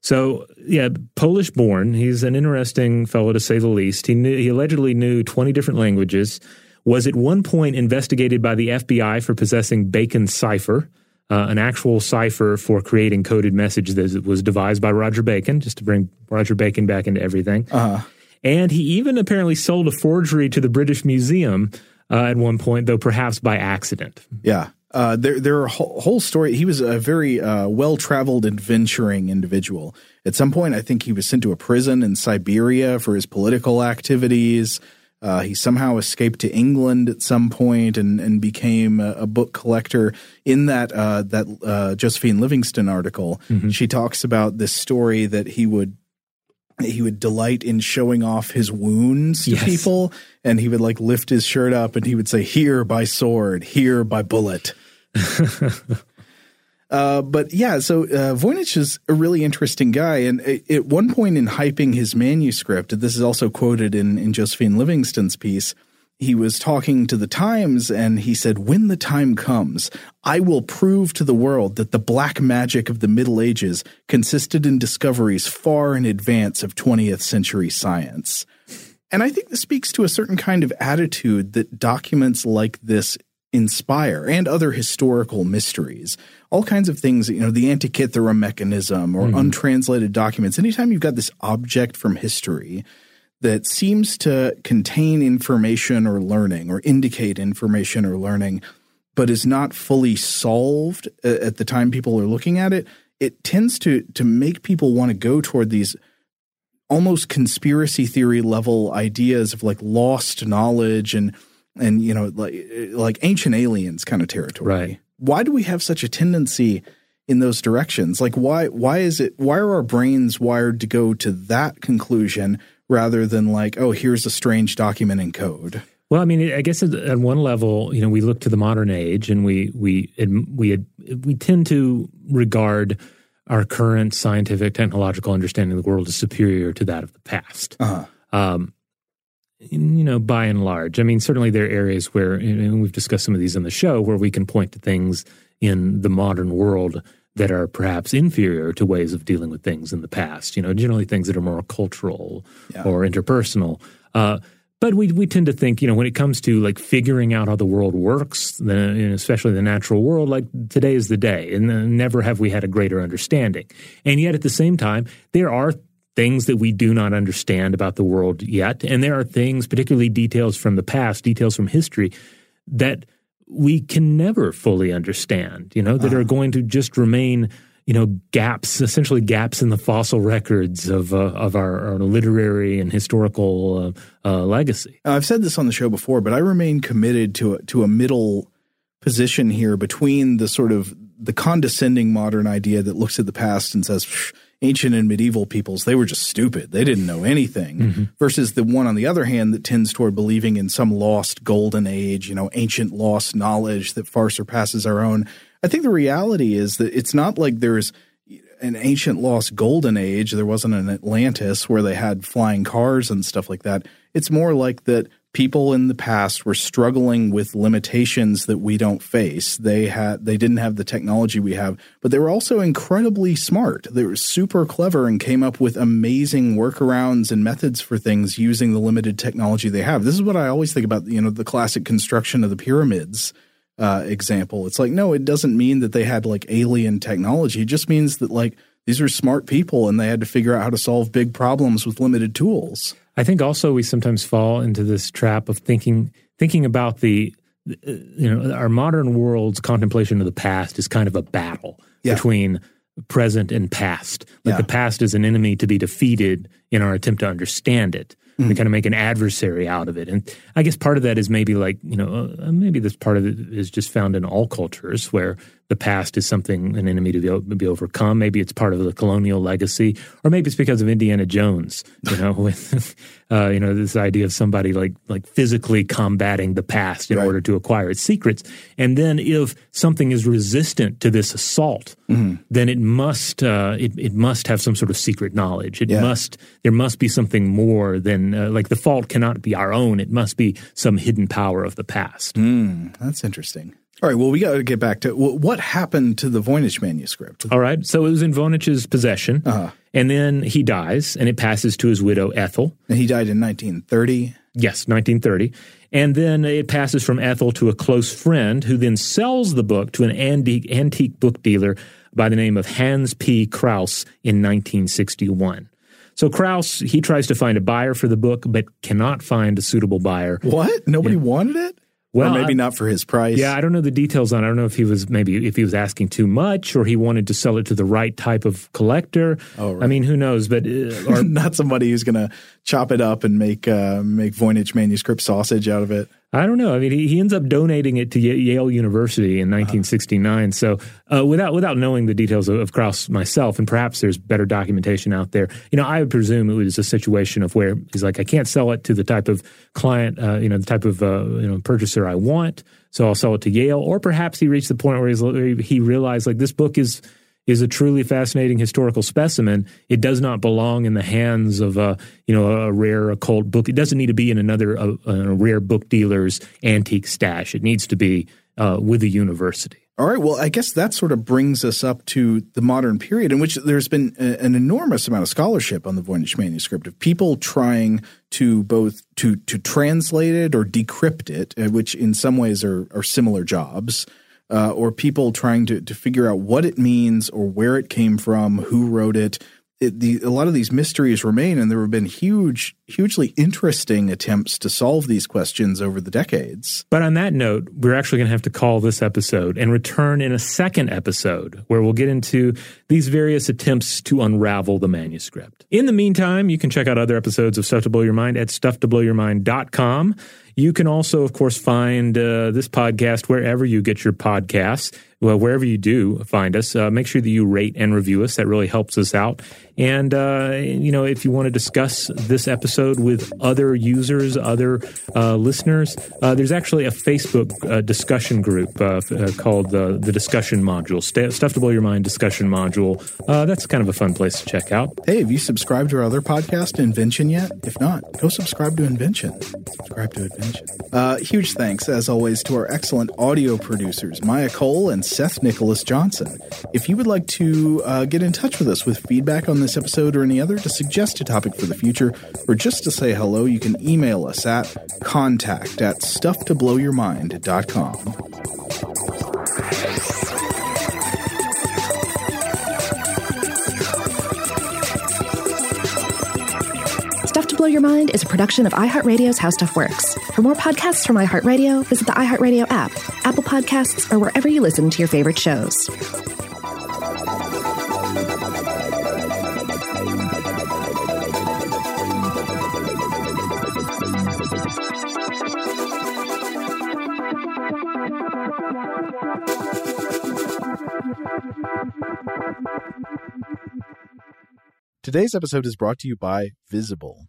So, yeah, Polish born. He's an interesting fellow to say the least. He knew, he allegedly knew 20 different languages, was at one point investigated by the FBI for possessing Bacon's cipher, uh, an actual cipher for creating coded message that was devised by Roger Bacon, just to bring Roger Bacon back into everything. Uh-huh. And he even apparently sold a forgery to the British Museum uh, at one point, though perhaps by accident. Yeah. Uh, there, there are whole, whole story. He was a very uh, well traveled, adventuring individual. At some point, I think he was sent to a prison in Siberia for his political activities. Uh, he somehow escaped to England at some point and, and became a, a book collector. In that uh, that uh, Josephine Livingstone article, Mm-hmm. she talks about this story that he would he would delight in showing off his wounds to Yes. people, and he would like lift his shirt up and he would say, "Here by sword, here by bullet." Uh, but yeah, so uh, Voynich is a really interesting guy. And at one point in hyping his manuscript, this is also quoted in, in Josephine Livingstone's piece, he was talking to the Times and he said, When the time comes, I will prove to the world that the black magic of the Middle Ages consisted in discoveries far in advance of 20th century science. And I think this speaks to a certain kind of attitude that documents like this inspire and other historical mysteries. All kinds of things, you know, the Antikythera mechanism or mm-hmm. untranslated documents. Anytime you've got this object from history that seems to contain information or learning or indicate information or learning, but is not fully solved uh, at the time people are looking at it, it tends to to make people want to go toward these almost conspiracy theory level ideas of like lost knowledge and and you know like like ancient aliens kind of territory. Right. Why do we have such a tendency in those directions? Like why why is it why are our brains wired to go to that conclusion rather than like oh here's a strange document in code? Well, I mean, I guess at- at one level, you know, we look to the modern age, and we we we we tend to regard our current scientific technological understanding of the world as superior to that of the past. Uh-huh. Um, you know, by and large, I mean, certainly there are areas where, and we've discussed some of these on the show, where we can point to things in the modern world that are perhaps inferior to ways of dealing with things in the past. You know, generally things that are more cultural Yeah. or interpersonal. Uh, but we we tend to think, you know, when it comes to like figuring out how the world works, the, you know, especially the natural world, like today is the day, and uh, never have we had a greater understanding. And yet, at the same time, there are things that we do not understand about the world yet, and there are things, particularly details from the past, details from history, that we can never fully understand. You know, that are going to just remain. You know, gaps, essentially gaps in the fossil records of uh, of our, our literary and historical uh, uh, legacy. Uh, I've said this on the show before, but I remain committed to a, to a middle position here between the sort of the condescending modern idea that looks at the past and says "Psh, ancient and medieval peoples they were just stupid they didn't know anything mm-hmm. versus the one on the other hand that tends toward believing in some lost golden age you know ancient lost knowledge that far surpasses our own i think the reality is that it's not like there's an ancient lost golden age. There wasn't an Atlantis where they had flying cars and stuff like that. It's more like that people in the past were struggling with limitations that we don't face. They had they didn't have the technology we have, but they were also incredibly smart. They were super clever and came up with amazing workarounds and methods for things using the limited technology they have. This is what I always think about, you know, the classic construction of the pyramids uh, example. It's like, no, it doesn't mean that they had like alien technology. It just means that like these are smart people and they had to figure out how to solve big problems with limited tools. I think also we sometimes fall into this trap of thinking thinking about the uh, you know our modern world's contemplation of the past is kind of a battle Yeah. between present and past. Like Yeah. the past is an enemy to be defeated in our attempt to understand it. Mm-hmm. We kind of make an adversary out of it, and I guess part of that is maybe like you know uh, maybe this part of it is just found in all cultures where the past is something an enemy to be, o- be overcome. Maybe it's part of the colonial legacy, or maybe it's because of Indiana Jones. You know, with uh, you know this idea of somebody like like physically combating the past in Right. order to acquire its secrets. And then if something is resistant to this assault, Mm-hmm. then it must uh, it it must have some sort of secret knowledge. It Yeah. must there must be something more than uh, like the fault cannot be our own. It must be some hidden power of the past. Mm, that's interesting. All right. Well, we got to get back to what happened to the Voynich manuscript. All right. So it was in Voynich's possession, uh-huh. and then he dies, and it passes to his widow Ethel. And he died in 1930. Yes, 1930. And then it passes from Ethel to a close friend, who then sells the book to an antique, antique book dealer by the name of Hans P. Kraus in 1961. So Kraus, he tries to find a buyer for the book, but cannot find a suitable buyer. What? Nobody yeah. wanted it? Well, or maybe not for his price. Yeah, I don't know the details on. it. I don't know if he was maybe if he was asking too much or he wanted to sell it to the right type of collector. Oh, right. I mean, who knows? But uh, or, not somebody who's going to chop it up and make uh, make Voynich manuscript sausage out of it. I don't know. I mean, he, he ends up donating it to Yale University in 1969. Uh-huh. So, uh, without without knowing the details of, of Kraus myself, and perhaps there's better documentation out there, you know, I would presume it was a situation of where he's like, I can't sell it to the type of client, uh, you know, the type of uh, you know purchaser I want, so I'll sell it to Yale. Or perhaps he reached the point where he's he realized like this book is is a truly fascinating historical specimen. It does not belong in the hands of a you know a rare occult book. It doesn't need to be in another a, a rare book dealer's antique stash. It needs to be uh, with a university. All right. Well, I guess that sort of brings us up to the modern period in which there's been a, an enormous amount of scholarship on the Voynich manuscript of people trying to both to to translate it or decrypt it, uh, which in some ways are are similar jobs uh, or people trying to, to figure out what it means or where it came from, who wrote it. It the, a lot of these mysteries remain, and there have been huge, hugely interesting attempts to solve these questions over the decades. But on that note, we're actually going to have to call this episode and return in a second episode where we'll get into these various attempts to unravel the manuscript. In the meantime, you can check out other episodes of Stuff to Blow Your Mind at stufftoblowyourmind.com. You can also, of course, find uh, this podcast wherever you get your podcasts well, wherever you do find us, uh, make sure that you rate and review us. That really helps us out. And, uh, you know, if you want to discuss this episode with other users, other uh, listeners, uh, there's actually a Facebook uh, discussion group uh, called the Discussion Module, Stuff to Blow Your Mind Discussion Module. that's kind of a fun place to check out. Hey, have you subscribed to our other podcast, Invention, yet? If not, go subscribe to Invention. Subscribe to Invention. huge thanks, as always, to our excellent audio producers, Maya Cole and Seth Nicholas Johnson. If you would like to uh, get in touch with us with feedback on this episode or any other, to suggest a topic for the future, or just to say hello, you can email us at contact at stufftoblowyourmind.com. Blow Your Mind is a production of iHeartRadio's How Stuff Works. For more podcasts from iHeartRadio, visit the iHeartRadio app, Apple Podcasts, or wherever you listen to your favorite shows. Today's episode is brought to you by Visible.